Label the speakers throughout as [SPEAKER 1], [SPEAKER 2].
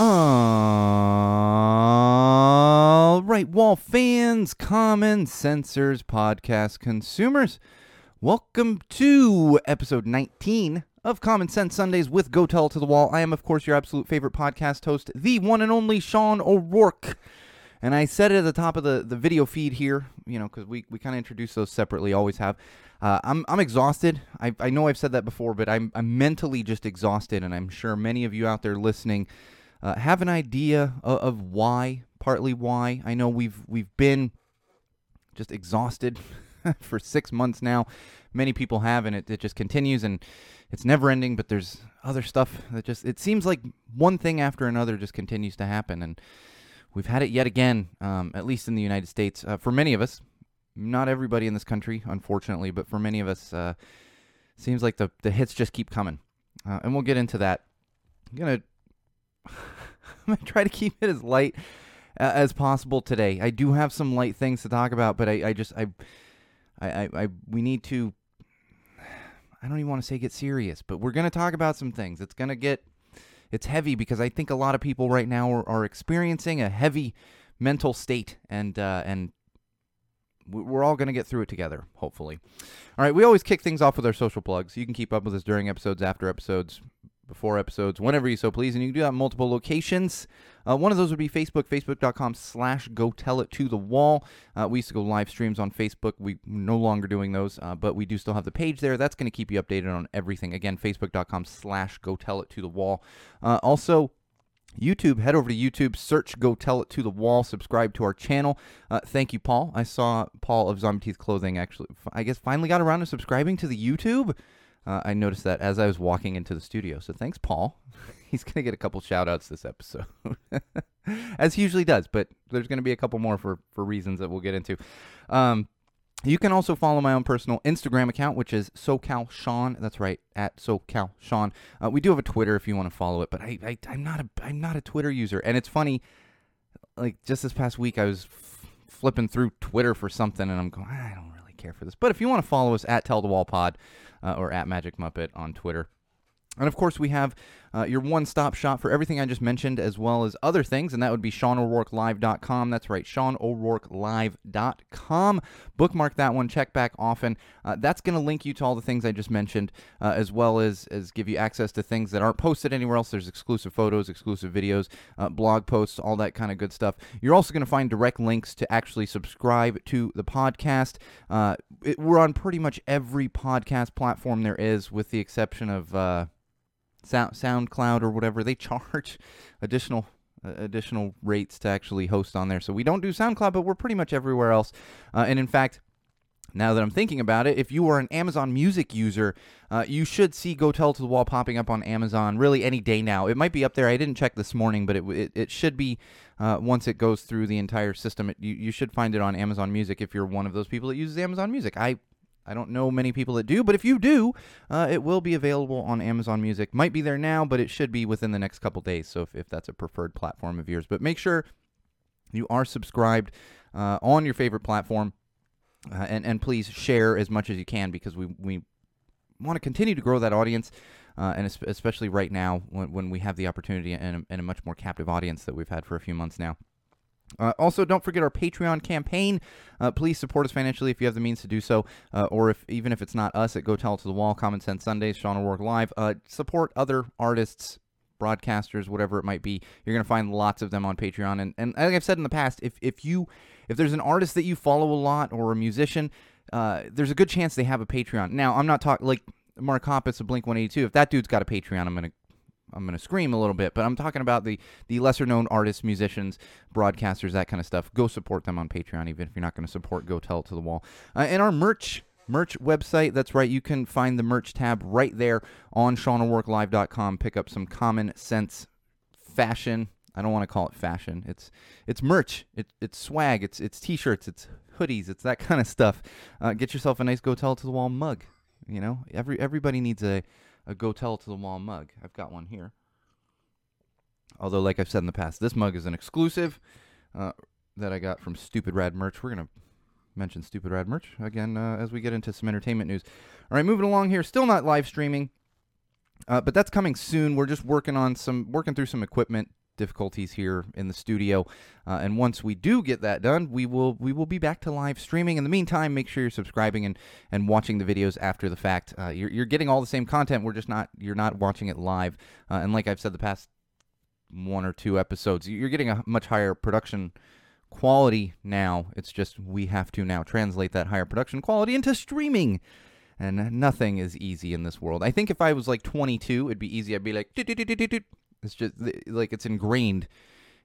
[SPEAKER 1] All right, wall fans, common sensors, podcast consumers, welcome to episode 19 of Common Sense Sundays with Go Tell to the Wall. I am, of course, your absolute favorite podcast host, the one and only Sean O'Rourke. And I said it at the top of the, the video feed here, you know, because we, we kind of introduce those separately, always have. Uh, I'm, I'm exhausted. I, I know I've said that before, but I'm, I'm mentally just exhausted, and I'm sure many of you out there listening uh, have an idea of, of why, partly why. I know we've we've been just exhausted for six months now. Many people have, and it, it just continues, and it's never ending. But there's other stuff that just it seems like one thing after another just continues to happen, and we've had it yet again, um, at least in the United States. Uh, for many of us, not everybody in this country, unfortunately, but for many of us, uh, seems like the the hits just keep coming, uh, and we'll get into that. I'm gonna I'm gonna try to keep it as light uh, as possible today. I do have some light things to talk about, but I, I just I, I, I, I we need to. I don't even want to say get serious, but we're gonna talk about some things. It's gonna get it's heavy because I think a lot of people right now are, are experiencing a heavy mental state, and uh, and we- we're all going to get through it together, hopefully. All right, we always kick things off with our social plugs. You can keep up with us during episodes, after episodes, before episodes, whenever you so please, and you can do that multiple locations. Uh, one of those would be Facebook, facebook.com slash go tell it to the wall. Uh, we used to go live streams on Facebook. We no longer doing those, uh, but we do still have the page there. That's going to keep you updated on everything. Again, facebook.com slash go tell it to the wall. Uh, also, YouTube, head over to YouTube, search Go Tell It to the Wall, subscribe to our channel. Uh, thank you, Paul. I saw Paul of Zombie Teeth Clothing actually, I guess, finally got around to subscribing to the YouTube. Uh, I noticed that as I was walking into the studio. So thanks, Paul. He's going to get a couple shout outs this episode, as he usually does, but there's going to be a couple more for, for reasons that we'll get into. Um, you can also follow my own personal Instagram account, which is SoCal Sean. That's right, at SoCal Sean. Uh, we do have a Twitter if you want to follow it, but I, I I'm not a I'm not a Twitter user, and it's funny. Like just this past week, I was f- flipping through Twitter for something, and I'm going, I don't really care for this. But if you want to follow us at Tell Pod uh, or at Magic Muppet on Twitter, and of course, we have uh, your one stop shop for everything I just mentioned, as well as other things, and that would be SeanO'RourkeLive.com. That's right, SeanO'RourkeLive.com. Bookmark that one, check back often. Uh, that's going to link you to all the things I just mentioned, uh, as well as, as give you access to things that aren't posted anywhere else. There's exclusive photos, exclusive videos, uh, blog posts, all that kind of good stuff. You're also going to find direct links to actually subscribe to the podcast. Uh, it, we're on pretty much every podcast platform there is, with the exception of. Sound SoundCloud or whatever they charge additional uh, additional rates to actually host on there. So we don't do SoundCloud, but we're pretty much everywhere else. Uh, and in fact, now that I'm thinking about it, if you are an Amazon Music user, uh, you should see "Go Tell to the Wall" popping up on Amazon really any day now. It might be up there. I didn't check this morning, but it it, it should be uh, once it goes through the entire system. It, you you should find it on Amazon Music if you're one of those people that uses Amazon Music. I I don't know many people that do, but if you do, uh, it will be available on Amazon Music. Might be there now, but it should be within the next couple days. So if, if that's a preferred platform of yours, but make sure you are subscribed uh, on your favorite platform, uh, and and please share as much as you can because we we want to continue to grow that audience. Uh, and especially right now when, when we have the opportunity and a, and a much more captive audience that we've had for a few months now. Uh, also, don't forget our Patreon campaign. Uh, please support us financially if you have the means to do so, uh, or if even if it's not us at Go Tell It to the Wall, Common Sense Sundays, Sean O'Rourke Live. Uh, support other artists, broadcasters, whatever it might be. You're gonna find lots of them on Patreon. And and like I've said in the past, if if you if there's an artist that you follow a lot or a musician, uh, there's a good chance they have a Patreon. Now, I'm not talking like Mark Hoppus of Blink 182. If that dude's got a Patreon, I'm gonna I'm going to scream a little bit, but I'm talking about the the lesser known artists, musicians, broadcasters, that kind of stuff. Go support them on Patreon, even if you're not going to support. Go tell it to the wall. Uh, and our merch merch website. That's right. You can find the merch tab right there on SeanO'RourkeLive.com. Pick up some common sense fashion. I don't want to call it fashion. It's it's merch. It, it's swag. It's it's t-shirts. It's hoodies. It's that kind of stuff. Uh, get yourself a nice Go Tell It to the Wall mug. You know, every everybody needs a a Go Tell to the Wall mug. I've got one here. Although, like I've said in the past, this mug is an exclusive uh, that I got from Stupid Rad Merch. We're gonna mention Stupid Rad Merch again uh, as we get into some entertainment news. All right, moving along here. Still not live streaming, uh, but that's coming soon. We're just working on some working through some equipment difficulties here in the studio, uh, and once we do get that done, we will we will be back to live streaming. In the meantime, make sure you're subscribing and and watching the videos after the fact. Uh, you're you're getting all the same content. We're just not you're not watching it live. Uh, and like I've said the past one or two episodes, you're getting a much higher production quality now. It's just we have to now translate that higher production quality into streaming. And nothing is easy in this world. I think if I was like 22, it'd be easy. I'd be like. It's just like it's ingrained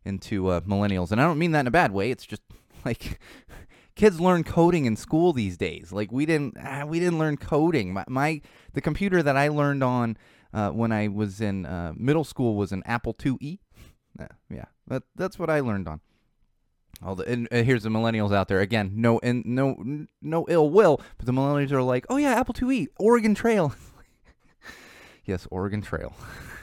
[SPEAKER 1] into uh, millennials. And I don't mean that in a bad way. It's just like kids learn coding in school these days. Like we didn't, ah, we didn't learn coding. My, my the computer that I learned on uh, when I was in uh, middle school was an Apple IIe. Uh, yeah, that, that's what I learned on. All the, and uh, here's the millennials out there again. No, and no, no ill will, but the millennials are like, oh yeah, Apple IIe, Oregon Trail. yes, Oregon Trail.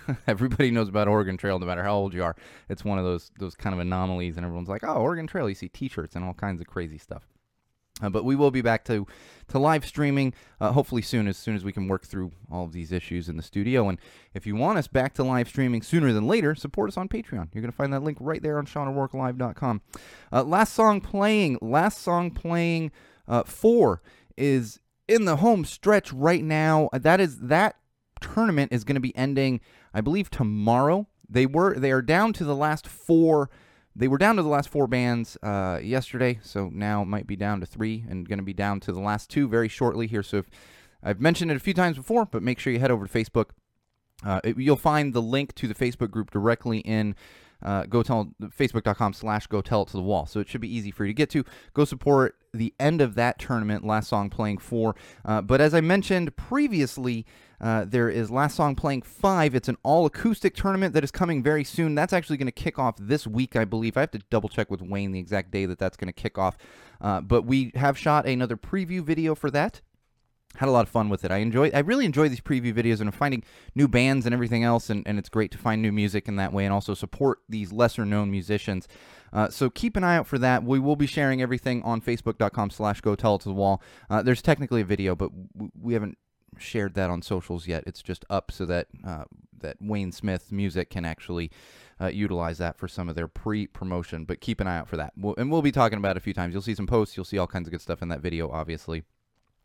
[SPEAKER 1] Everybody knows about Oregon Trail, no matter how old you are. It's one of those those kind of anomalies, and everyone's like, oh, Oregon Trail. You see T-shirts and all kinds of crazy stuff. Uh, but we will be back to to live streaming uh, hopefully soon as soon as we can work through all of these issues in the studio and if you want us back to live streaming sooner than later support us on patreon you're going to find that link right there on seano'rourkelive.com uh, last song playing last song playing uh, four is in the home stretch right now that is that tournament is going to be ending i believe tomorrow they were they are down to the last four they were down to the last four bands uh, yesterday, so now might be down to three and going to be down to the last two very shortly here. So if, I've mentioned it a few times before, but make sure you head over to Facebook. Uh, it- you'll find the link to the Facebook group directly in uh, go tell facebook.com slash go tell it to the wall. So it should be easy for you to get to. Go support the end of that tournament last song playing four. Uh, but as i mentioned previously uh, there is last song playing five. It's an all acoustic tournament that is coming very soon. That's actually going to kick off this week i believe. I have to double check with wayne the exact day that that's going to kick off. Uh, but we have shot another preview video for that had a lot of fun with it. I enjoy I really enjoy these preview videos and I'm finding new bands and everything else and, and it's great to find new music in that way and also support these lesser known musicians. Uh, so keep an eye out for that. We will be sharing everything on facebook.com slash go tell it to the wall. Uh, there's technically a video, but we haven't shared that on socials yet. It's just up so that uh, that Wayne Smith music can actually uh, utilize that for some of their pre-promotion. But keep an eye out for that. We'll, and we'll be talking about it a few times. You'll see some posts. You'll see all kinds of good stuff in that video, obviously.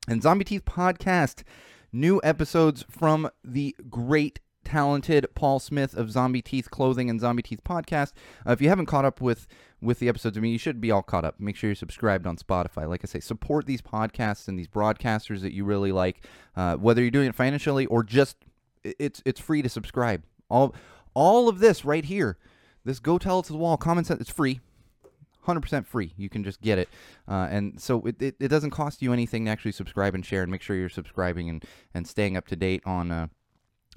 [SPEAKER 1] And Zombie Teeth Podcast, new episodes from the great, talented Paul Smith of Zombie Teeth Clothing and Zombie Teeth Podcast. Uh, if you haven't caught up with with the episodes, I mean, you should be all caught up. Make sure you're subscribed on Spotify. Like I say, support these podcasts and these broadcasters that you really like. Uh, whether you're doing it financially or just it's it's free to subscribe. All all of this right here, this Go Tell It to the Wall, common sense, it's free. 100% free. You can just get it. Uh, and so it, it, it doesn't cost you anything to actually subscribe and share and make sure you're subscribing and, and staying up to date on uh,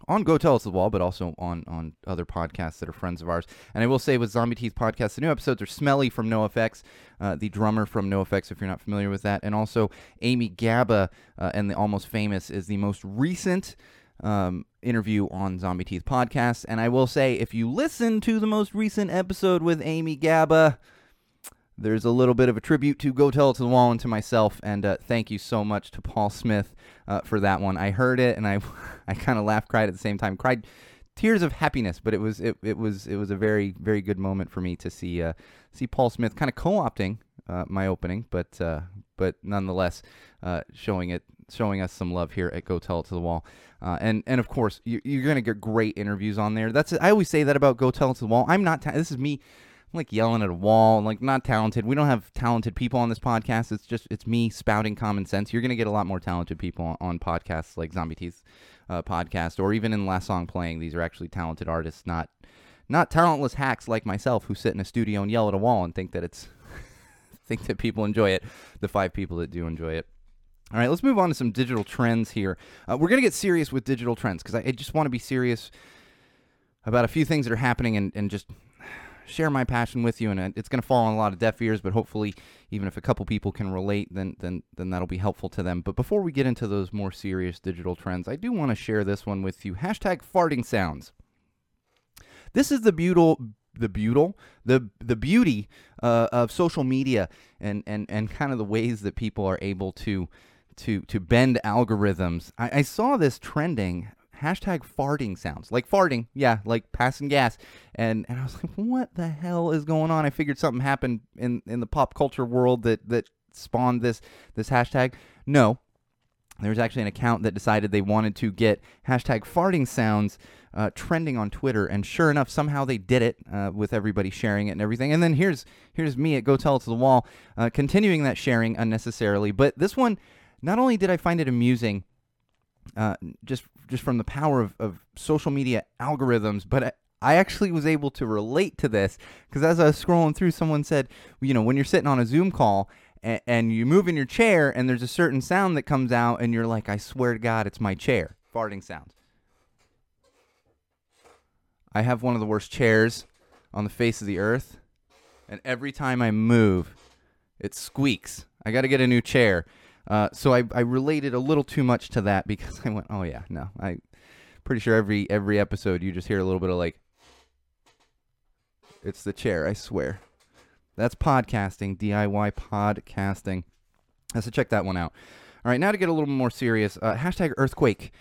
[SPEAKER 1] on Go Tell Us the Wall, but also on on other podcasts that are friends of ours. And I will say with Zombie Teeth podcast, the new episodes are Smelly from NoFX, uh, the drummer from NoFX, if you're not familiar with that, and also Amy Gabba uh, and the Almost Famous is the most recent um, interview on Zombie Teeth podcast. And I will say, if you listen to the most recent episode with Amy Gabba, there's a little bit of a tribute to Go Tell It to the Wall and to myself, and uh, thank you so much to Paul Smith uh, for that one. I heard it and I, I kind of laughed, cried at the same time, cried tears of happiness, but it was it, it was it was a very very good moment for me to see uh, see Paul Smith kind of co-opting uh, my opening, but uh, but nonetheless uh, showing it showing us some love here at Go Tell It to the Wall. Uh, and and of course you, you're gonna get great interviews on there. That's I always say that about Go Tell It to the Wall. I'm not. Ta- this is me. I'm like yelling at a wall, like not talented. We don't have talented people on this podcast. It's just it's me spouting common sense. You're gonna get a lot more talented people on, podcasts like Zombie Teeth uh, podcast, or even in Last Song Playing. These are actually talented artists, not not talentless hacks like myself who sit in a studio and yell at a wall and think that it's think that people enjoy it. The five people that do enjoy it. All right, let's move on to some digital trends here. Uh, we're gonna get serious with digital trends because I, I just want to be serious about a few things that are happening and, and just share my passion with you and it's going to fall on a lot of deaf ears but hopefully even if a couple people can relate then then then that'll be helpful to them. But before we get into those more serious digital trends i do want to share this one with you. Hashtag farting sounds. This is the beauty, the beauty, the the beauty uh, of social media, and and and kind of the ways that people are able to to to bend algorithms. I, I saw this trending hashtag farting sounds. Like farting. Yeah like passing gas. And and i was like what the hell is going on? I figured something happened in in the pop culture world that that spawned this this hashtag. No. There was actually an account that decided they wanted to get hashtag farting sounds uh, trending on Twitter, and sure enough, somehow they did it uh, with everybody sharing it and everything. And then here's here's me at Go Tell It to the Wall, uh, continuing that sharing unnecessarily. But this one, not only did I find it amusing, uh, just just from the power of, of social media algorithms, but I, I actually was able to relate to this because as I was scrolling through, someone said, you know, when you're sitting on a Zoom call and, and you move in your chair and there's a certain sound that comes out, and you're like, I swear to God, it's my chair. Farting sounds. I have one of the worst chairs on the face of the earth, and every time I move, it squeaks. I got to get a new chair. Uh, so I, I related a little too much to that because I went, oh yeah, no, I pretty sure every every episode you just hear a little bit of like, it's the chair. I swear, that's podcasting, DIY podcasting. So check that one out. All right, now to get a little more serious. Uh, hashtag earthquake.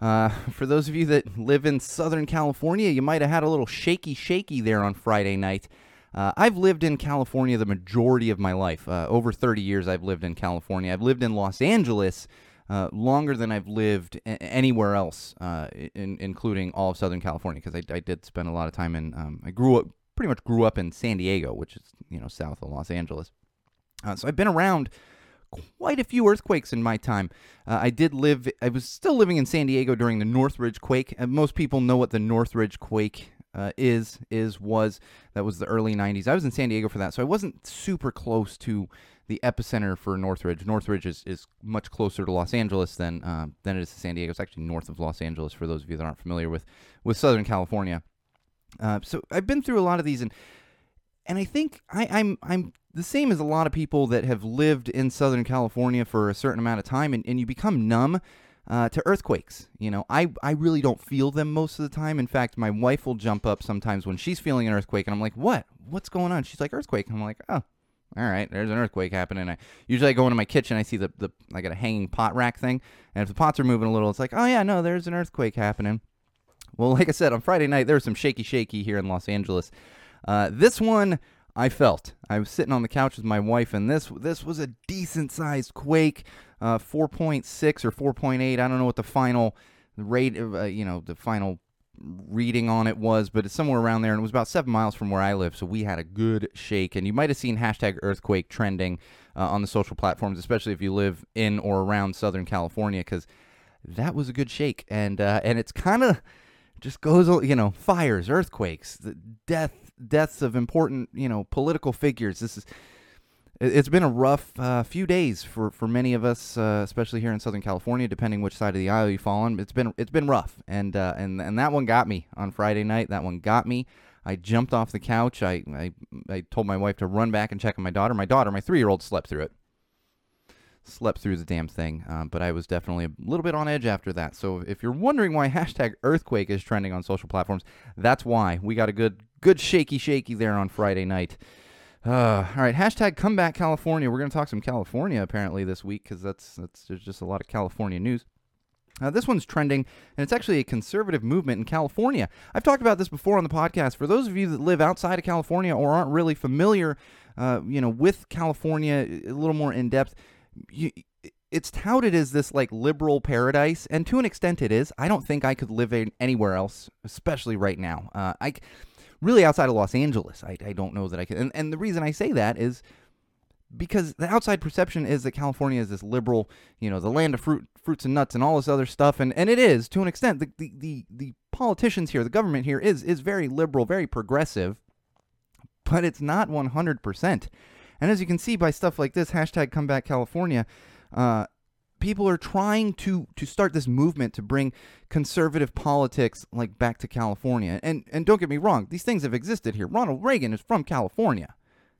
[SPEAKER 1] Uh, for those of you that live in Southern California, you might have had a little shaky, shaky there on Friday night. Uh, I've lived in California the majority of my life. Uh, over 30 years, I've lived in California. I've lived in Los Angeles uh, longer than I've lived a- anywhere else, uh, in, including all of Southern California, because I, I did spend a lot of time in. Um, I grew up, pretty much grew up in San Diego, which is you know south of Los Angeles. Uh, so I've been around quite a few earthquakes in my time. Uh, I did live, I was still living in San Diego during the Northridge quake. And most people know what the Northridge quake uh, is, is, was. That was the early 90s. I was in San Diego for that, so I wasn't super close to the epicenter for Northridge. Northridge is, is much closer to Los Angeles than uh, than it is to San Diego. It's actually north of Los Angeles for those of you that aren't familiar with with Southern California. Uh, so I've been through a lot of these, and and I think I, I'm I'm the same as a lot of people that have lived in Southern California for a certain amount of time, and, and you become numb uh, to earthquakes. You know, I I really don't feel them most of the time. In fact, my wife will jump up sometimes when she's feeling an earthquake, and I'm like, "What? What's going on?" She's like, "Earthquake." I'm like, "Oh." All right, there's an earthquake happening. I usually I go into my kitchen, I see the, the I got a hanging pot rack thing, and if the pots are moving a little, it's like, oh yeah, no, there's an earthquake happening. Well, like I said, on Friday night, there was some shaky, shaky here in Los Angeles. Uh, this one I felt. I was sitting on the couch with my wife, and this this was a decent sized quake, uh, 4.6 or 4.8. I don't know what the final rate, of, uh, you know, the final reading on it was, but it's somewhere around there, and it was about seven miles from where I live. So we had a good shake, and you might have seen hashtag earthquake trending uh, on the social platforms, especially if you live in or around Southern California, because that was a good shake, and uh, and it's kind of just goes, you know, fires, earthquakes, death, deaths of important, you know, political figures. This is, it's been a rough uh, few days for, for many of us, uh, especially here in Southern California, depending which side of the aisle you fall on. It's been it's been rough, and uh, and and that one got me on Friday night. That one got me. I jumped off the couch. I I, I told my wife to run back and check on my daughter. My daughter, my three year old, slept through it slept through the damn thing. Um, but I was definitely a little bit on edge after that. So if you're wondering why hashtag earthquake is trending on social platforms, that's why. We got a good, good shaky, shaky there on Friday night. Uh, all right, hashtag comeback California. We're gonna talk some California apparently this week because that's that's there's just a lot of California news. Uh, this one's trending, and it's actually a conservative movement in California. I've talked about this before on the podcast. For those of you that live outside of California or aren't really familiar, uh, you know, with California a little more in depth, you, it's touted as this like liberal paradise, and to an extent it is. I don't think I could live in anywhere else, especially right now. Uh, I really outside of Los Angeles, I, I don't know that I can. And, and the reason I say that is because the outside perception is that California is this liberal, you know, the land of fruit, fruits and nuts and all this other stuff, and, and it is to an extent. The, the the the politicians here, the government here is is very liberal, very progressive, but it's not 100%. And as you can see by stuff like this, hashtag comeback California, uh, people are trying to to start this movement to bring conservative politics like back to California. And and don't get me wrong, these things have existed here. Ronald Reagan is from California.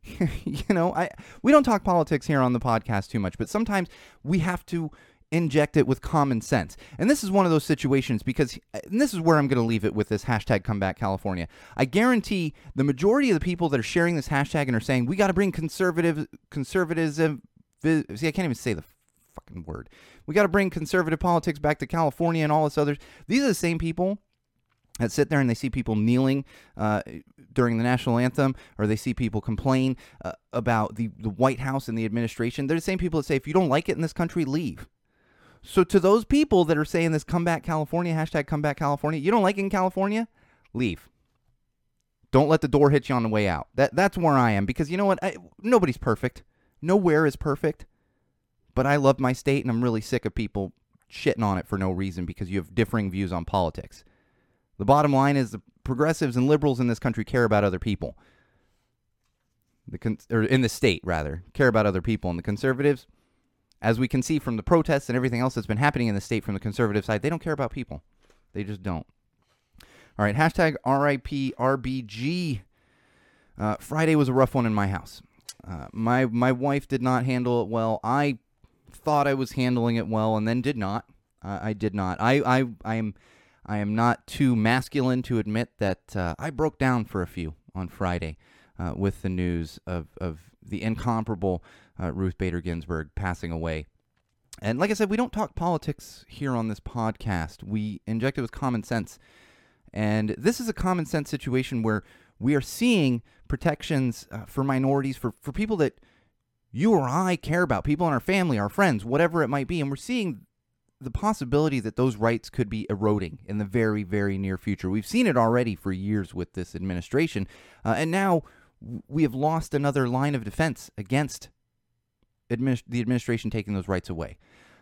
[SPEAKER 1] you know, I we don't talk politics here on the podcast too much, but sometimes we have to inject it with common sense. And this is one of those situations because, this is where I'm going to leave it with this hashtag comeback California. I guarantee the majority of the people that are sharing this hashtag and are saying, we got to bring conservative, conservatism, see, I can't even say the fucking word. We got to bring conservative politics back to California and all this other. These are the same people that sit there and they see people kneeling uh, during the national anthem, or they see people complain uh, about the, the White House and the administration. They're the same people that say, if you don't like it in this country, leave. So to those people that are saying this comeback California, hashtag comeback California, you don't like it in California, leave. Don't let the door hit you on the way out. That that's where I am because you know what? I, nobody's perfect. Nowhere is perfect. But I love my state and I'm really sick of people shitting on it for no reason because you have differing views on politics. The bottom line is the progressives and liberals in this country care about other people. The con- or in the state rather care about other people, and the conservatives, as we can see from the protests and everything else that's been happening in the state from the conservative side, they don't care about people. They just don't. All right, hashtag RIPRBG. Uh, Friday was a rough one in my house. Uh, my my wife did not handle it well. I thought I was handling it well, and then did not. Uh, I did not. I I I am I am not too masculine to admit that uh, I broke down for a few on Friday uh, with the news of of the incomparable uh, Ruth Bader Ginsburg passing away. And like I said, we don't talk politics here on this podcast. We inject it with common sense. And this is a common sense situation where we are seeing protections uh, for minorities, for, for people that you or I care about, people in our family, our friends, whatever it might be. And we're seeing the possibility that those rights could be eroding in the very, very near future. We've seen it already for years with this administration. Uh, and now we have lost another line of defense against adminis- the administration taking those rights away.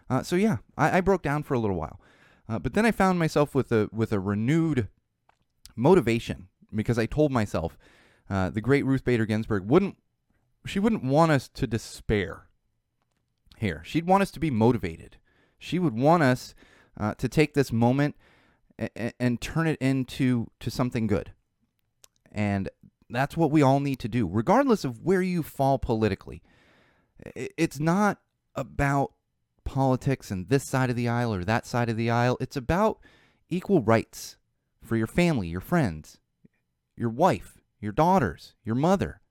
[SPEAKER 1] Uh, so yeah, I, I broke down for a little while, uh, but then I found myself with a with a renewed motivation because I told myself uh, the great Ruth Bader Ginsburg wouldn't she wouldn't want us to despair here. She'd want us to be motivated. She would want us uh, to take this moment and, and turn it into to something good. And that's what we all need to do, regardless of where you fall politically. It's not about politics and this side of the aisle or that side of the aisle. It's about equal rights for your family, your friends, your wife, your daughters, your mother.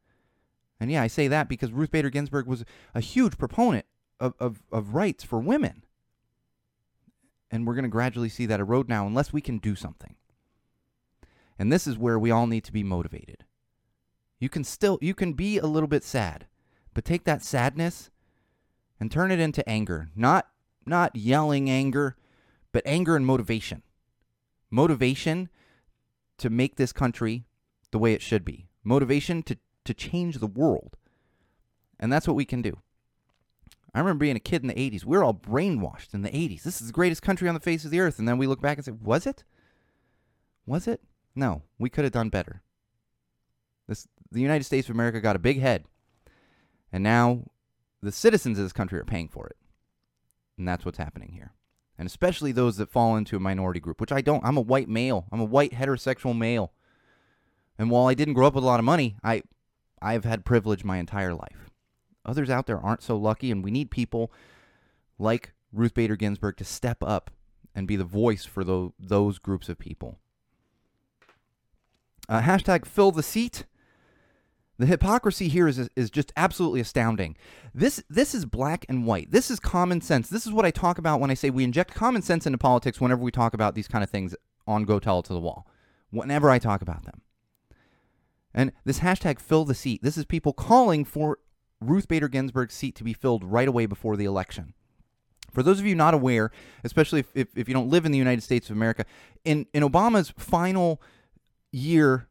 [SPEAKER 1] And yeah, I say that because Ruth Bader Ginsburg was a huge proponent of, of, of rights for women. And we're going to gradually see that erode now unless we can do something. And this is where we all need to be motivated. You can still you can be a little bit sad, but take that sadness and turn it into anger. Not not yelling anger, but anger and motivation. Motivation to make this country the way it should be. Motivation to to change the world. And that's what we can do. I remember being a kid in the 80s. We were all brainwashed in the 80s. This is the greatest country on the face of the earth. And then we look back and say, was it? Was it? No, we could have done better. This, the United States of America got a big head. And now the citizens of this country are paying for it. And that's what's happening here. And especially those that fall into a minority group, which I don't. I'm a white male. I'm a white heterosexual male. And while I didn't grow up with a lot of money, I I've had privilege my entire life. Others out there aren't so lucky, and we need people like Ruth Bader Ginsburg to step up and be the voice for tho- those groups of people. Uh, hashtag fill the seat. The hypocrisy here is, is just absolutely astounding. This this is black and white. This is common sense. This is what I talk about when I say we inject common sense into politics whenever we talk about these kind of things on Go Tell It to the Wall. Whenever I talk about them. And this hashtag fill the seat, this is people calling for Ruth Bader Ginsburg's seat to be filled right away before the election. For those of you not aware, especially if, if, if you don't live in the United States of America, in, in Obama's final year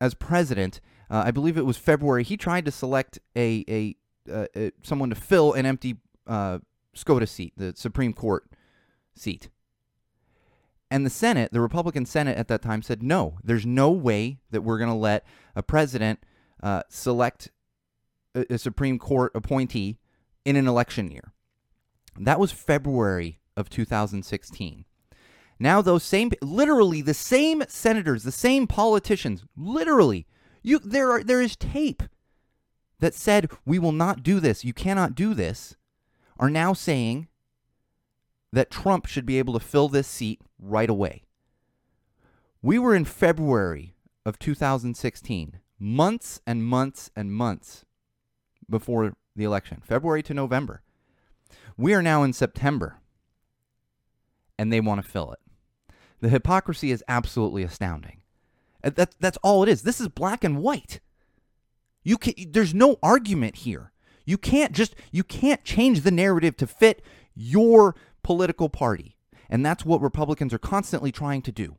[SPEAKER 1] as president, uh, I believe it was February, he tried to select a, a, uh, uh, someone to fill an empty uh, SCOTUS seat, the Supreme Court seat. And the Senate, the Republican Senate at that time, said no, there's no way that we're going to let a president uh, select a, a Supreme Court appointee in an election year. That was February of 2016. Now those same literally the same senators, the same politicians, literally you there are there is tape that said we will not do this. You cannot do this are now saying that Trump should be able to fill this seat right away. We were in February of 2016, months and months and months before the election, February to November. We are now in September, and they want to fill it. The hypocrisy is absolutely astounding. That, that's all it is. This is black and white. You can, there's no argument here. You can't just you can't change the narrative to fit your political party. And that's what Republicans are constantly trying to do.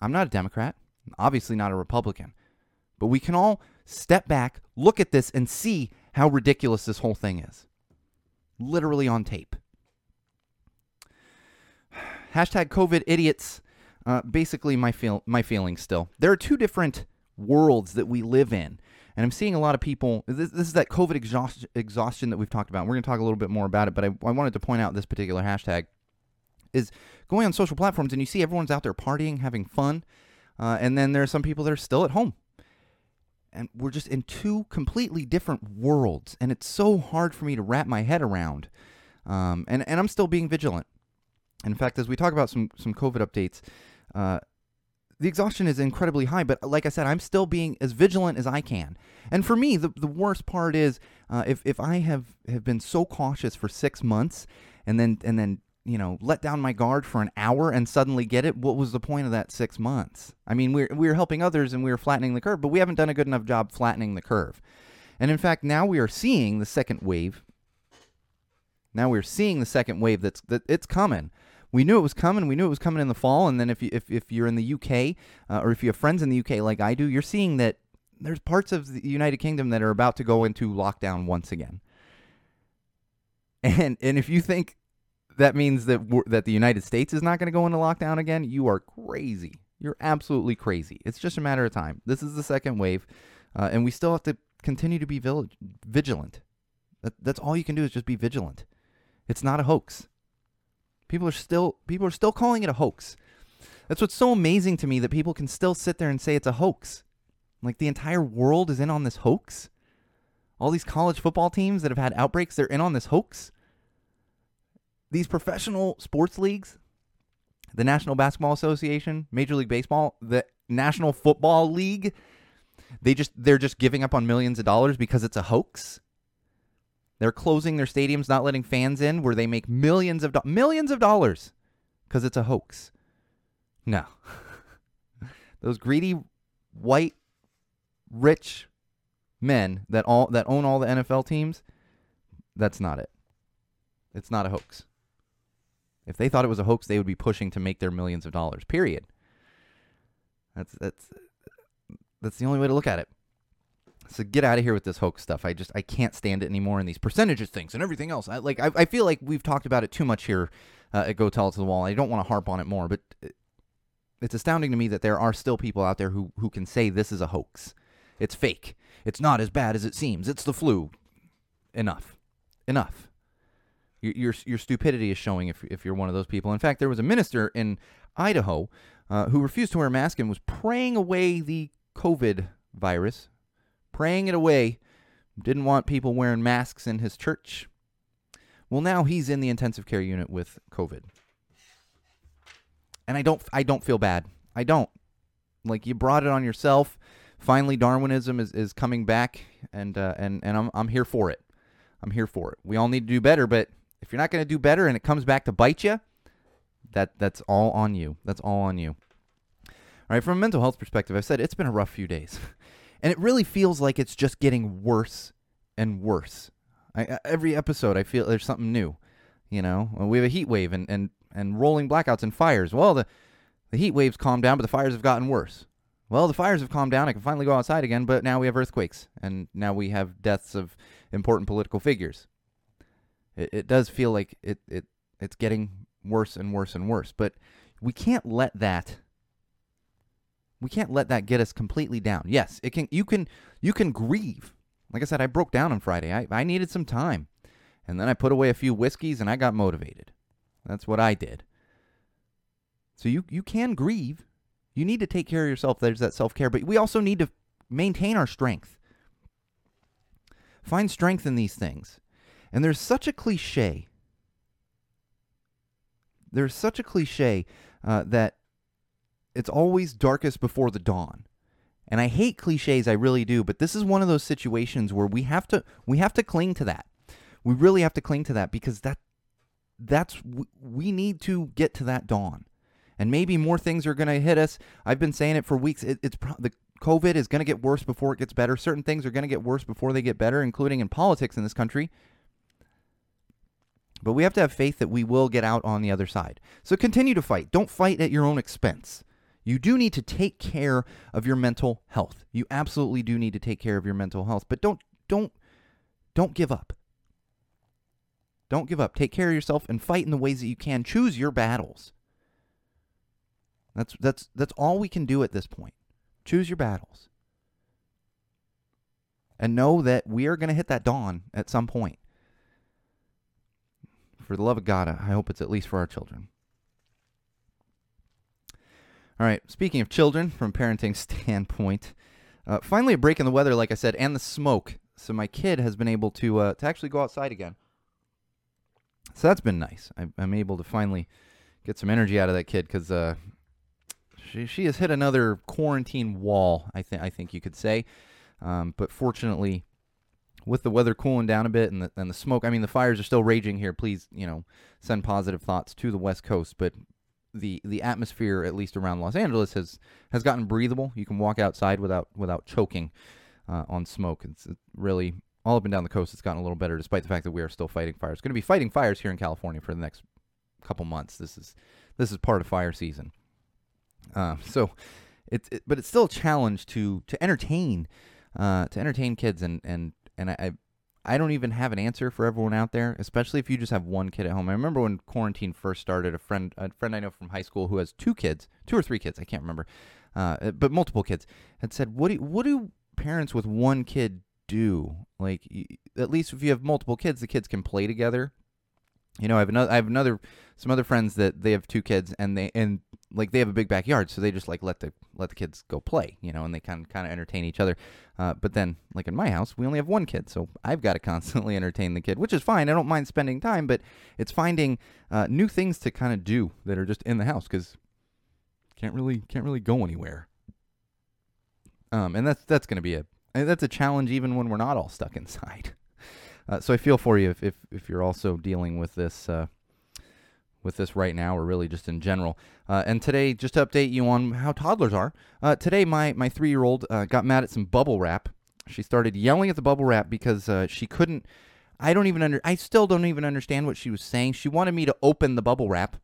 [SPEAKER 1] I'm not a Democrat, I'm obviously not a Republican. But we can all step back, look at this and see how ridiculous this whole thing is. Literally on tape. Hashtag COVID idiots. Uh, basically, my feel my feelings still. There are two different worlds that we live in, and I'm seeing a lot of people. This, this is that COVID exhaust, exhaustion that we've talked about. We're going to talk a little bit more about it, but I, I wanted to point out this particular hashtag is going on social platforms, and you see everyone's out there partying, having fun, uh, and then there are some people that are still at home, and we're just in two completely different worlds, and it's so hard for me to wrap my head around. Um, and and I'm still being vigilant. In fact, as we talk about some some COVID updates, uh, the exhaustion is incredibly high. But like I said, I'm still being as vigilant as I can. And for me, the the worst part is uh, if if I have have been so cautious for six months, and then and then you know let down my guard for an hour and suddenly get it, what was the point of that six months? I mean, we're we're helping others and we're flattening the curve, but we haven't done a good enough job flattening the curve. And in fact, now we are seeing the second wave. Now we're seeing the second wave that's that it's coming. We knew it was coming. We knew it was coming in the fall. And then if you if, if you're in the UK uh, or if you have friends in the UK like I do, you're seeing that there's parts of the United Kingdom that are about to go into lockdown once again. And and if you think that means that that the United States is not going to go into lockdown again, you are crazy. You're absolutely crazy. It's just a matter of time. This is the second wave, uh, and we still have to continue to be vigilant. That, that's all you can do is just be vigilant. It's not a hoax. People are still people are still calling it a hoax. That's what's so amazing to me that people can still sit there and say it's a hoax. Like the entire world is in on this hoax. All these college football teams that have had outbreaks, they're in on this hoax. These professional sports leagues, the National Basketball Association, Major League Baseball, the National Football League, they just they're just giving up on millions of dollars because it's a hoax. They're closing their stadiums, not letting fans in, where they make millions of do- millions of dollars because it's a hoax. No, those greedy white rich men that all that own all the NFL teams, that's not it. It's not a hoax. If they thought it was a hoax, they would be pushing to make their millions of dollars. Period. That's that's that's the only way to look at it. So get out of here with this hoax stuff. I just I can't stand it anymore. And these percentages things and everything else. I like I, I feel like we've talked about it too much here uh, at Go Tell It to the Wall. I don't want to harp on it more, but it's astounding to me that there are still people out there who who can say this is a hoax. It's fake. It's not as bad as it seems. It's the flu. Enough. Enough. Your your, your stupidity is showing if if you're one of those people. In fact, there was a minister in Idaho uh, who refused to wear a mask and was praying away the COVID virus, praying it away. Didn't want people wearing masks in his church. Well, now he's in the intensive care unit with COVID. And I don't I don't feel bad. I don't. Like you brought it on yourself. Finally Darwinism is, is coming back and uh, and and I'm I'm here for it. I'm here for it. We all need to do better, but if you're not going to do better and it comes back to bite you, that that's all on you. That's all on you. All right, from a mental health perspective, I've said it's been a rough few days. And it really feels like it's just getting worse and worse. I, I- every episode, I feel there's something new. You know, we have a heat wave and, and, and rolling blackouts and fires. Well, the, the heat waves calmed down, but the fires have gotten worse. Well, the fires have calmed down. I can finally go outside again, but now we have earthquakes, and now we have deaths of important political figures. It, it does feel like it, it it's getting worse and worse and worse, but we can't let that we can't let that get us completely down. Yes, it can you can you can grieve. Like I said, I broke down on Friday. I, I needed some time. And then I put away a few whiskeys and I got motivated. That's what I did. So you you can grieve. You need to take care of yourself. There's that self-care, but we also need to maintain our strength. Find strength in these things. And there's such a cliche there's such a cliche uh, that it's always darkest before the dawn. And I hate cliches, I really do, but this is one of those situations where we have to we have to cling to that. We really have to cling to that because that that's we need to get to that dawn. And maybe more things are going to hit us. I've been saying it for weeks. It, it's pro- the COVID is going to get worse before it gets better. Certain things are going to get worse before they get better, including in politics in this country. But we have to have faith that we will get out on the other side. So continue to fight. Don't fight at your own expense. You do need to take care of your mental health. You absolutely do need to take care of your mental health, but don't don't don't give up. Don't give up. Take care of yourself and fight in the ways that you can. Choose your battles. That's that's that's all we can do at this point. Choose your battles. And know that we are going to hit that dawn at some point. For the love of God, I hope it's at least for our children. All right, speaking of children from a parenting standpoint, uh, finally a break in the weather, like I said, and the smoke. So my kid has been able to uh, to actually go outside again. So that's been nice. I, I'm able to finally get some energy out of that kid because uh, she she has hit another quarantine wall. I think I think you could say. Um, but fortunately, with the weather cooling down a bit and the and the smoke, I mean the fires are still raging here. Please, you know, send positive thoughts to the West Coast. But the the atmosphere, at least around Los Angeles, has has gotten breathable. You can walk outside without without choking uh, on smoke. It's really all up and down the coast. It's gotten a little better, despite the fact that we are still fighting fires. Going to be fighting fires here in California for the next couple months. This is this is part of fire season. Uh, so it's it, but it's still a challenge to to entertain uh, to entertain kids and and and I, I I don't even have an answer for everyone out there, especially if you just have one kid at home. I remember when quarantine first started, a friend a friend I know from high school who has two kids, two or three kids, I can't remember, uh, but multiple kids, had said, "What do what do parents with one kid do? Like, at least if you have multiple kids, the kids can play together." You know, I have another, I have another, some other friends that they have two kids, and they and like they have a big backyard, so they just like let the let the kids go play, you know, and they kind kind of entertain each other. Uh, but then, like in my house, we only have one kid, so I've got to constantly entertain the kid, which is fine. I don't mind spending time, but it's finding uh, new things to kind of do that are just in the house because can't really can't really go anywhere. Um, and that's that's going to be a that's a challenge even when we're not all stuck inside. Uh, so I feel for you if, if, if you're also dealing with this uh, with this right now, or really just in general. Uh, and today, just to update you on how toddlers are. Uh, today, my my three year old uh, got mad at some bubble wrap. She started yelling at the bubble wrap because uh, she couldn't. I don't even under. I still don't even understand what she was saying. She wanted me to open the bubble wrap.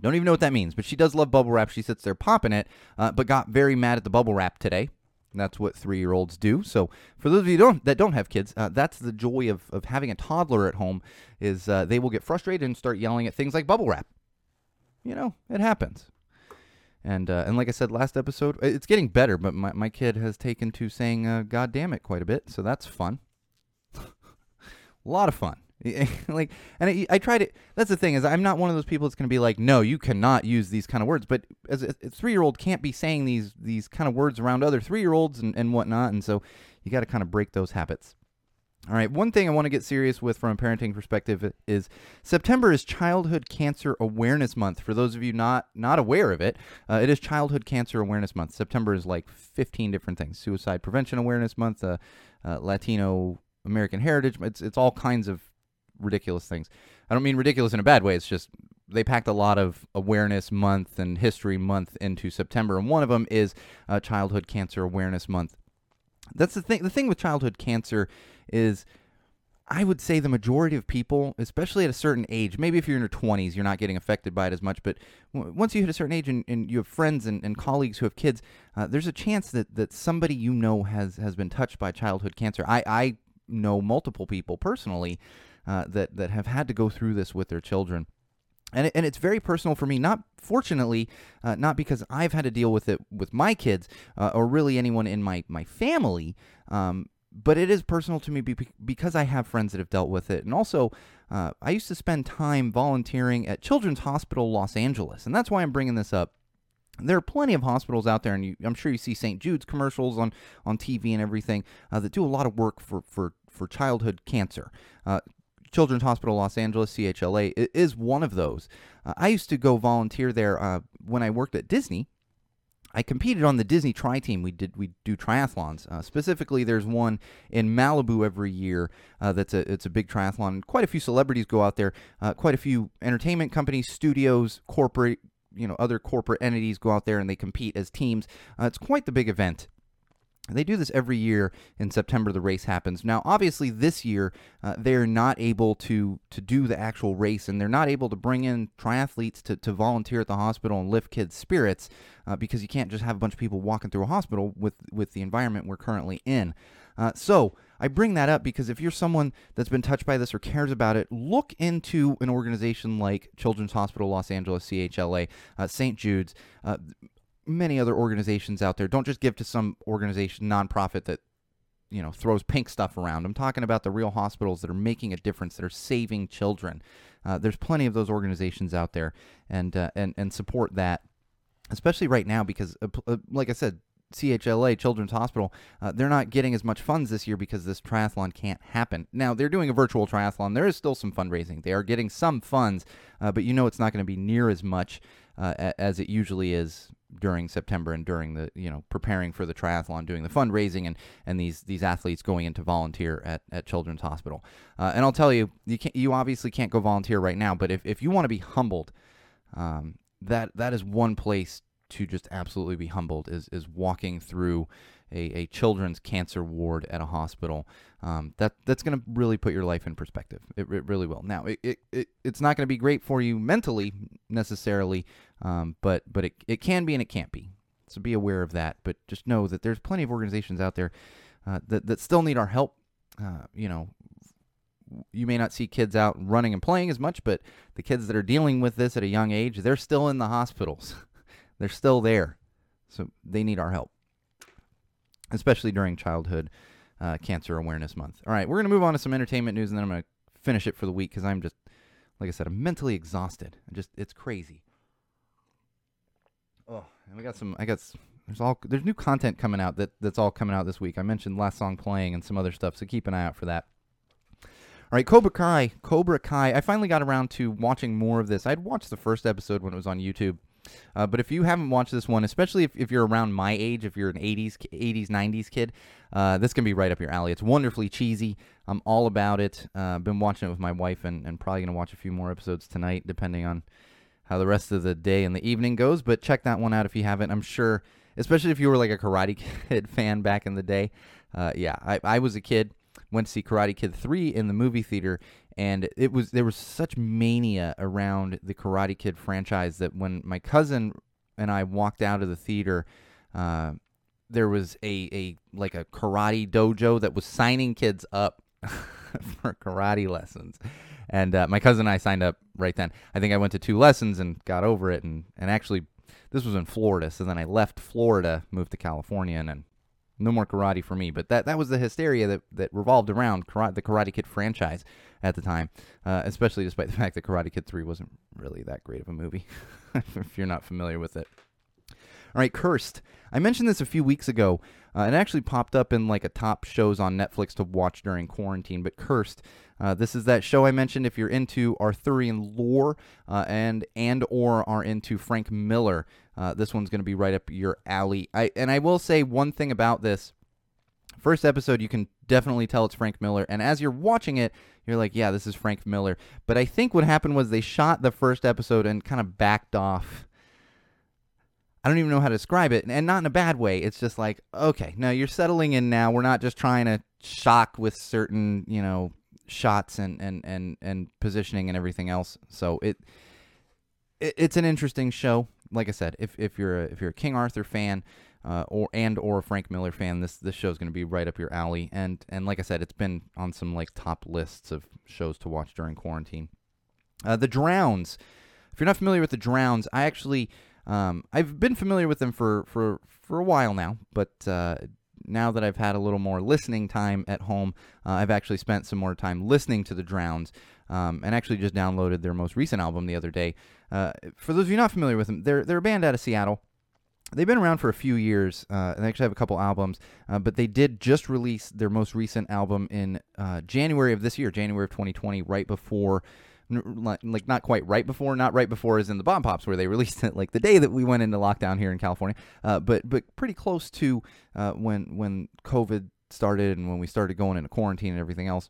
[SPEAKER 1] Don't even know what that means, but she does love bubble wrap. She sits there popping it, uh, but got very mad at the bubble wrap today. And that's what three-year-olds do. So, for those of you don't, that don't have kids, uh, that's the joy of, of having a toddler at home. Is uh, they will get frustrated and start yelling at things like bubble wrap. You know, it happens. And uh, and like I said last episode, it's getting better. But my, my kid has taken to saying uh, "God damn it" quite a bit, so that's fun. a lot of fun. like, and I, I try to. That's the thing is, I'm not one of those people that's going to be like, no, you cannot use these kind of words. But as a, a three year old can't be saying these these kind of words around other three year olds and, and whatnot, and so you got to kind of break those habits. All right, one thing I want to get serious with from a parenting perspective is September is Childhood Cancer Awareness Month. For those of you not not aware of it, uh, it is Childhood Cancer Awareness Month. September is like 15 different things: Suicide Prevention Awareness Month, uh, uh, Latino American Heritage. It's it's all kinds of ridiculous things. I don't mean ridiculous in a bad way. It's just they packed a lot of awareness month and history month into September, and one of them is uh, Childhood Cancer Awareness Month. That's the thing. The thing with childhood cancer is, I would say the majority of people, especially at a certain age, maybe if you're in your 20s, you're not getting affected by it as much. But w- once you hit a certain age and, and you have friends and, and colleagues who have kids, uh, there's a chance that, that somebody you know has has been touched by childhood cancer. I, I know multiple people personally uh, that that have had to go through this with their children. And, it, and it's very personal for me. Not fortunately, uh, not because I've had to deal with it with my kids uh, or really anyone in my my family, um, but it is personal to me because I have friends that have dealt with it. And also, uh, I used to spend time volunteering at Children's Hospital Los Angeles, and that's why I'm bringing this up. There are plenty of hospitals out there, and you, I'm sure you see St. Jude's commercials on, on TV and everything uh, that do a lot of work for, for, for childhood cancer. Uh, Children's Hospital Los Angeles, CHLA, is one of those. Uh, I used to go volunteer there uh, when I worked at Disney. I competed on the Disney Tri Team. We did we do triathlons. Uh, specifically, there's one in Malibu every year. Uh, that's a it's a big triathlon. Quite a few celebrities go out there. Uh, quite a few entertainment companies, studios, corporate, you know, other corporate entities go out there and they compete as teams. Uh, it's quite the big event. They do this every year in September. The race happens. Now, obviously, this year uh, they're not able to to do the actual race, and they're not able to bring in triathletes to, to volunteer at the hospital and lift kids' spirits uh, because you can't just have a bunch of people walking through a hospital with with the environment we're currently in. Uh, so I bring that up because if you're someone that's been touched by this or cares about it, look into an organization like Children's Hospital Los Angeles, CHLA, uh, St. Jude's. Uh, many other organizations out there. Don't just give to some organization, nonprofit that you know throws pink stuff around. I'm talking about the real hospitals that are making a difference, that are saving children. Uh, there's plenty of those organizations out there, and uh, and and support that, especially right now because, uh, uh, like I said. CHLA Children's Hospital, uh, they're not getting as much funds this year because this triathlon can't happen. Now, they're doing a virtual triathlon. There is still some fundraising. They are getting some funds, uh, but you know it's not going to be near as much as it usually is during September and during the you know preparing for the triathlon, doing the fundraising and and these these athletes going in to volunteer at, at Children's Hospital. Uh, and I'll tell you, you can you obviously can't go volunteer right now, but if, if you want to be humbled, um, that that is one place to just absolutely be humbled is is walking through a, a children's cancer ward at a hospital. Um, that that's going to really put your life in perspective. It, it really will. Now, it, it, it it's not going to be great for you mentally necessarily, um, but but it, it can be and it can't be. So be aware of that. But just know that there's plenty of organizations out there uh, that that still need our help. Uh, you know, you may not see kids out running and playing as much, but the kids that are dealing with this at a young age, they're still in the hospitals. they're still there. So they need our help, especially during Childhood uh, Cancer Awareness Month. All right, we're going to move on to some entertainment news and then I'm going to finish it for the week because I'm just, like I said, I'm mentally exhausted. I just, it's crazy. And we got some, I got, s- there's all, there's new content coming out that, that's all coming out this week. I mentioned Last Song Playing and some other stuff, so keep an eye out for that. All right, Cobra Kai. Cobra Kai. I finally got around to watching more of this. I'd watched the first episode when it was on YouTube. Uh, but if you haven't watched this one, especially if, if you're around my age, if you're an 80s, 80s, 90s kid, uh, this can be right up your alley. It's wonderfully cheesy. I'm all about it. Uh, been watching it with my wife and, and probably going to watch a few more episodes tonight, depending on how the rest of the day and the evening goes. But check that one out if you haven't. I'm sure, especially if you were like a Karate Kid fan back in the day. Uh, yeah, I, I was a kid went to see Karate Kid 3 in the movie theater and it was there was such mania around the Karate Kid franchise that when my cousin and I walked out of the theater uh, there was a, a like a karate dojo that was signing kids up for karate lessons and uh, my cousin and I signed up right then I think I went to two lessons and got over it and and actually this was in Florida so then I left Florida moved to California and then no more karate for me. But that that was the hysteria that, that revolved around karate, the Karate Kid franchise at the time, uh, especially despite the fact that Karate Kid 3 wasn't really that great of a movie, if you're not familiar with it. All right, Cursed. I mentioned this a few weeks ago. Uh, actually popped up in like a top shows on Netflix to watch during quarantine. But Cursed, uh, this is that show I mentioned. If you're into Arthurian lore uh, and and or are into Frank Miller, uh, this one's going to be right up your alley. I and I will say one thing about this. First episode, you can definitely tell it's Frank Miller, and as you're watching it, you're like, "Yeah, this is Frank Miller." But I think what happened was they shot the first episode and kind of backed off I don't even know how to describe it, and not in a bad way. It's just like, okay, now you're settling in now. We're not just trying to shock with certain, you know, shots and and and and positioning and everything else. So it, it it's an interesting show. Like I said, if if you're a, if you're a King Arthur fan, uh, or and or a Frank Miller fan, this this show's going to be right up your alley. And and like I said, it's been on some like top lists of shows to watch during quarantine. Uh, the Drowns. If you're not familiar with the Drowns, I actually um, I've been familiar with them for for for a while now, but uh, now that I've had a little more listening time at home, uh, I've actually spent some more time listening to the Drowns, um, and actually just downloaded their most recent album the other day. Uh, for those of you not familiar with them, they're they're a band out of Seattle. they've been around for a few years uh, and they actually have a couple albums uh, but they did just release their most recent album in uh, january of this year january of 2020 right before like not quite right before not right before as in the bomb pops where they released it like the day that we went into lockdown here in california uh, but but pretty close to uh, when when covid started and when we started going into quarantine and everything else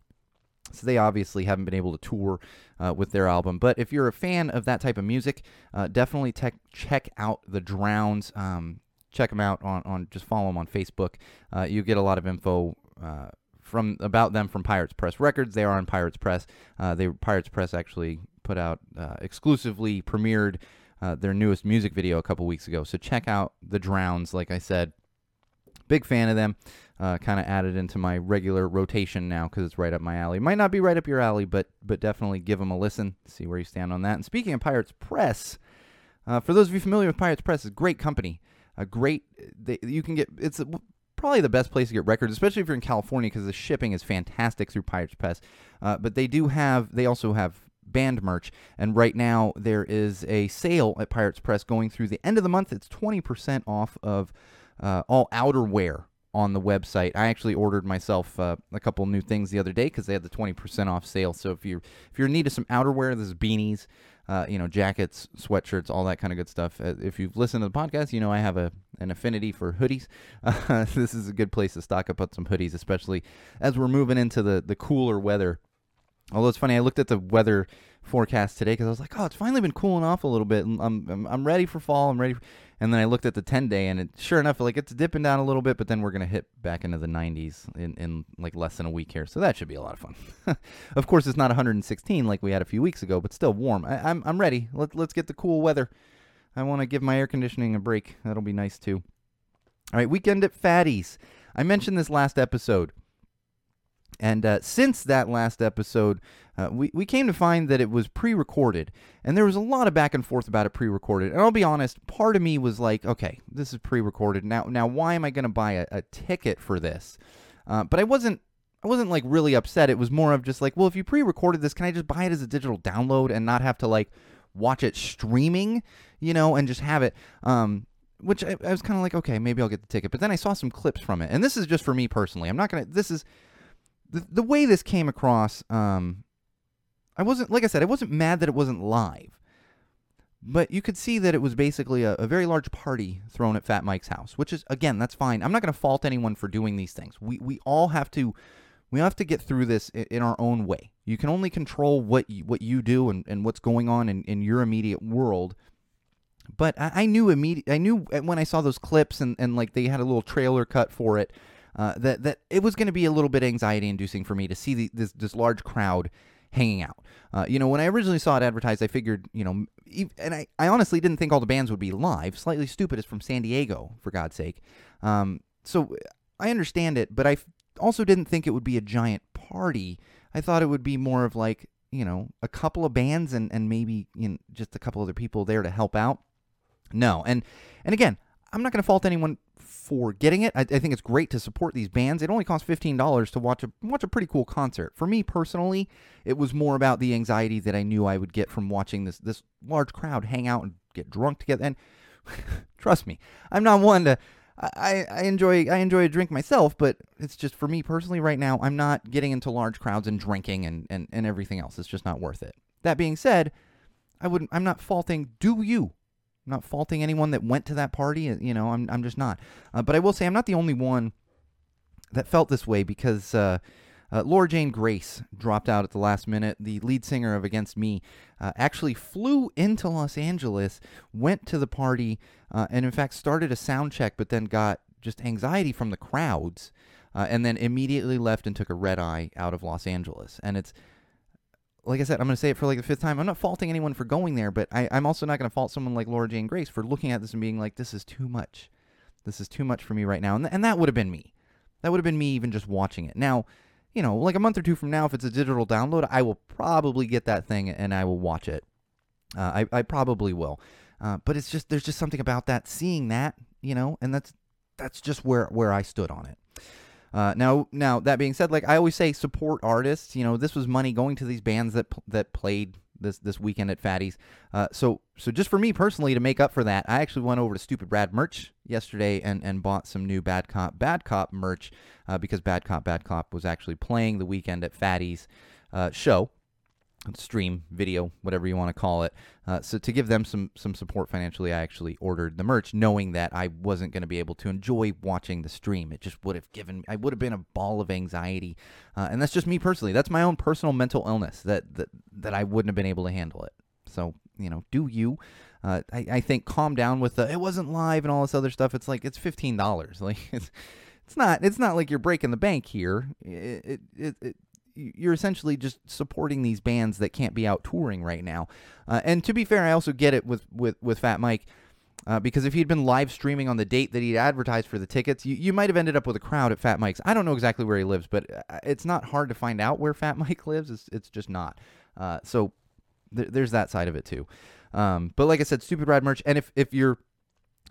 [SPEAKER 1] so they obviously haven't been able to tour uh, with their album. But if you're a fan of that type of music, uh, definitely tech check out the Drowns. Um, check them out on, on just follow them on Facebook. Uh, you get a lot of info uh, from about them from Pirates Press Records. They are on Pirates Press. Uh, they Pirates Press actually put out uh, exclusively premiered uh, their newest music video a couple weeks ago. So check out the Drowns. Like I said, big fan of them. Uh, kind of added into my regular rotation now because it's right up my alley. Might not be right up your alley, but but definitely give them a listen. See where you stand on that. And speaking of Pirates Press, uh, for those of you familiar with Pirates Press, it's a great company. A great they, you can get it's a, probably the best place to get records, especially if you're in California because the shipping is fantastic through Pirates Press. Uh, but they do have they also have band merch, and right now there is a sale at Pirates Press going through the end of the month. It's twenty percent off of uh, all outerwear on the website. I actually ordered myself uh, a couple new things the other day because they had the 20% off sale. So if you're if you're in need of some outerwear, this is beanies, uh, you know, jackets, sweatshirts, all that kind of good stuff. Uh, if you've listened to the podcast, you know I have a an affinity for hoodies. Uh, this is a good place to stock up on some hoodies, especially as we're moving into the the cooler weather. Although it's funny, I looked at the weather forecast today because I was like, oh, it's finally been cooling off a little bit. I'm, I'm I'm ready for fall. I'm ready. For, and then I looked at the 10 day, and it, sure enough, like it's dipping down a little bit, but then we're gonna hit back into the 90s in, in like less than a week here. So that should be a lot of fun. of course, it's not 116 like we had a few weeks ago, but still warm. I, I'm I'm ready. Let let's get the cool weather. I want to give my air conditioning a break. That'll be nice too. All right, weekend at Fatty's. I mentioned this last episode. And uh, since that last episode, uh, we, we came to find that it was pre recorded. And there was a lot of back and forth about it pre recorded. And I'll be honest, part of me was like, okay, this is pre recorded. Now, now, why am I going to buy a, a ticket for this? Uh, but I wasn't. I wasn't like really upset. It was more of just like, well, if you pre-recorded this, can I just buy it as a digital download and not have to like watch it streaming, you know, and just have it? Um, which I, I was kind of like, okay, maybe I'll get the ticket. But then I saw some clips from it, and this is just for me personally. I'm not gonna. This is the, the way this came across, um, I wasn't like I said, I wasn't mad that it wasn't live, but you could see that it was basically a, a very large party thrown at Fat Mike's house, which is again that's fine. I'm not going to fault anyone for doing these things. We we all have to we have to get through this in, in our own way. You can only control what you, what you do and, and what's going on in, in your immediate world. But I, knew immediate. I knew when I saw those clips and, and like they had a little trailer cut for it uh, that that it was going to be a little bit anxiety inducing for me to see the, this this large crowd hanging out. Uh, you know, when I originally saw it advertised, I figured, you know, and I, I honestly didn't think all the bands would be live. Slightly Stoopid is from San Diego, for God's sake. Um, so I understand it, but I also didn't think it would be a giant party. I thought it would be more of like, you know, a couple of bands and, and maybe you know, just a couple other people there to help out. No, and and again, I'm not going to fault anyone for getting it. I, I think it's great to support these bands. It only costs fifteen dollars to watch a watch a pretty cool concert. For me personally, it was more about the anxiety that I knew I would get from watching this this large crowd hang out and get drunk together. And trust me, I'm not one to. I, I enjoy I enjoy a drink myself, but it's just for me personally right now. I'm not getting into large crowds and drinking and, and, and everything else. It's just not worth it. That being said, I wouldn't. I'm not faulting. Do you? I'm not faulting anyone that went to that party. uh, You know, I'm I'm just not. Uh, but I will say I'm not the only one that felt this way because uh, uh, Laura Jane Grace dropped out at the last minute. The lead singer of Against Me uh, actually flew into Los Angeles, went to the party, uh, and in fact started a sound check, but then got just anxiety from the crowds, and then immediately left and took a red eye out of Los Angeles. And it's like I said, I'm going to say it for like the fifth time. I'm not faulting anyone for going there, but I, I'm also not going to fault someone like Laura Jane Grace for looking at this and being like, this is too much. This is too much for me right now. And, th- and that would have been me. That would have been me even just watching it. Now, you know, like a month or two from now, if it's a digital download, I will probably get that thing and I will watch it. Uh, I, I probably will. Uh, but it's just, there's just something about that, seeing that, you know, and that's, that's just where, where I stood on it. Uh, now, now that being said, like I always say, support artists. You know, this was money going to these bands that that played this this weekend at Fatty's. Uh, so so just for me personally to make up for that, I actually went over to Stupid Rad merch yesterday and and bought some new Bad Cop Bad Cop merch uh, because Bad Cop Bad Cop was actually playing the weekend at Fatty's uh, show stream, video, whatever you want to call it. Uh, so to give them some some support financially, I actually ordered the merch, knowing that I wasn't going to be able to enjoy watching the stream. It just would have given me I would have been a ball of anxiety, uh, and that's just me personally. That's my own personal mental illness that that that I wouldn't have been able to handle it. So you know, do you? Uh, I, I think calm down with the it wasn't live and all this other stuff. It's like it's fifteen dollars. Like it's it's not it's not like you're breaking the bank here. It, it, it you're essentially just supporting these bands that can't be out touring right now. Uh, and to be fair, I also get it with with with Fat Mike. Uh, because if he'd been live streaming on the date that he'd advertised for the tickets, you, you might have ended up with a crowd at Fat Mike's. I don't know exactly where he lives, but uh, it's not hard to find out where Fat Mike lives. It's, it's just not. Uh, so th- there's that side of it too. Um, but like I said, Stupid Rad merch. And if, if you're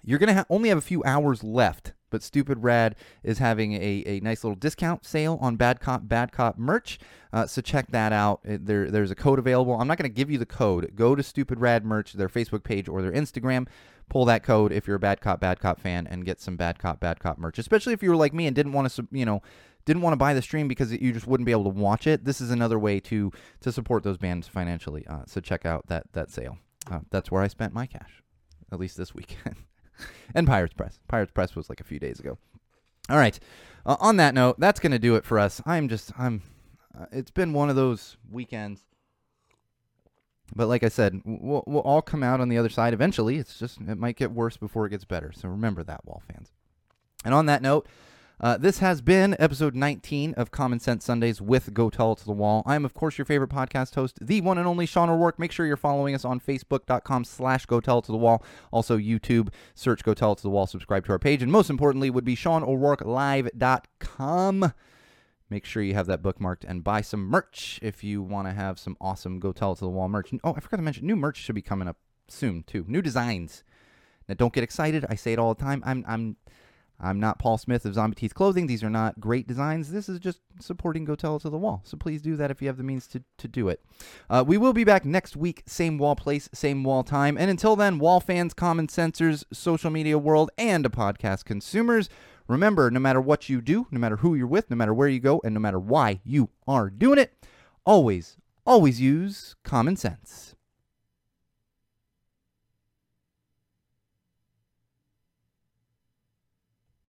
[SPEAKER 1] you're gonna ha- only have a few hours left but Stupid Rad is having a, a nice little discount sale on Bad Cop Bad Cop merch. Uh, so check that out. There, there's a code available. I'm not going to give you the code. Go to Stupid Rad merch, their Facebook page or their Instagram. Pull that code if you're a Bad Cop Bad Cop fan and get some Bad Cop Bad Cop merch. Especially if you were like me and didn't want to, you know, didn't want to buy the stream because you just wouldn't be able to watch it. This is another way to to support those bands financially. Uh, so check out that that sale. Uh, that's where I spent my cash, at least this weekend. and Pirates Press. Pirates Press was like a few days ago. All right. Uh, on that note, that's going to do it for us. I'm just, I'm, uh, it's been one of those weekends. But like I said, we'll, we'll all come out on the other side eventually. It's just, it might get worse before it gets better. So remember that, Wall fans. And on that note, uh, this has been episode 19 of Common Sense Sundays with Go Tell It to the Wall. I am, of course, your favorite podcast host, the one and only Sean O'Rourke. Make sure you're following us on Facebook.com slash Go It to the Wall. Also, YouTube, search Go Tell It to the Wall, subscribe to our page, and most importantly would be SeanO'RourkeLive.com. Make sure you have that bookmarked and buy some merch if you want to have some awesome Go Tell It to the Wall merch. Oh, I forgot to mention, new merch should be coming up soon, too. New designs. Now, don't get excited. I say it all the time. I'm, I'm, I'm not Paul Smith of Zombie Teeth Clothing. These are not great designs. This is just supporting Go Tell It to the Wall. So please do that if you have the means to, to do it. Uh, we will be back next week, same wall place, same wall time. And until then, wall fans, common sensors, social media world, and a podcast consumers, remember no matter what you do, no matter who you're with, no matter where you go, and no matter why you are doing it, always, always use common sense.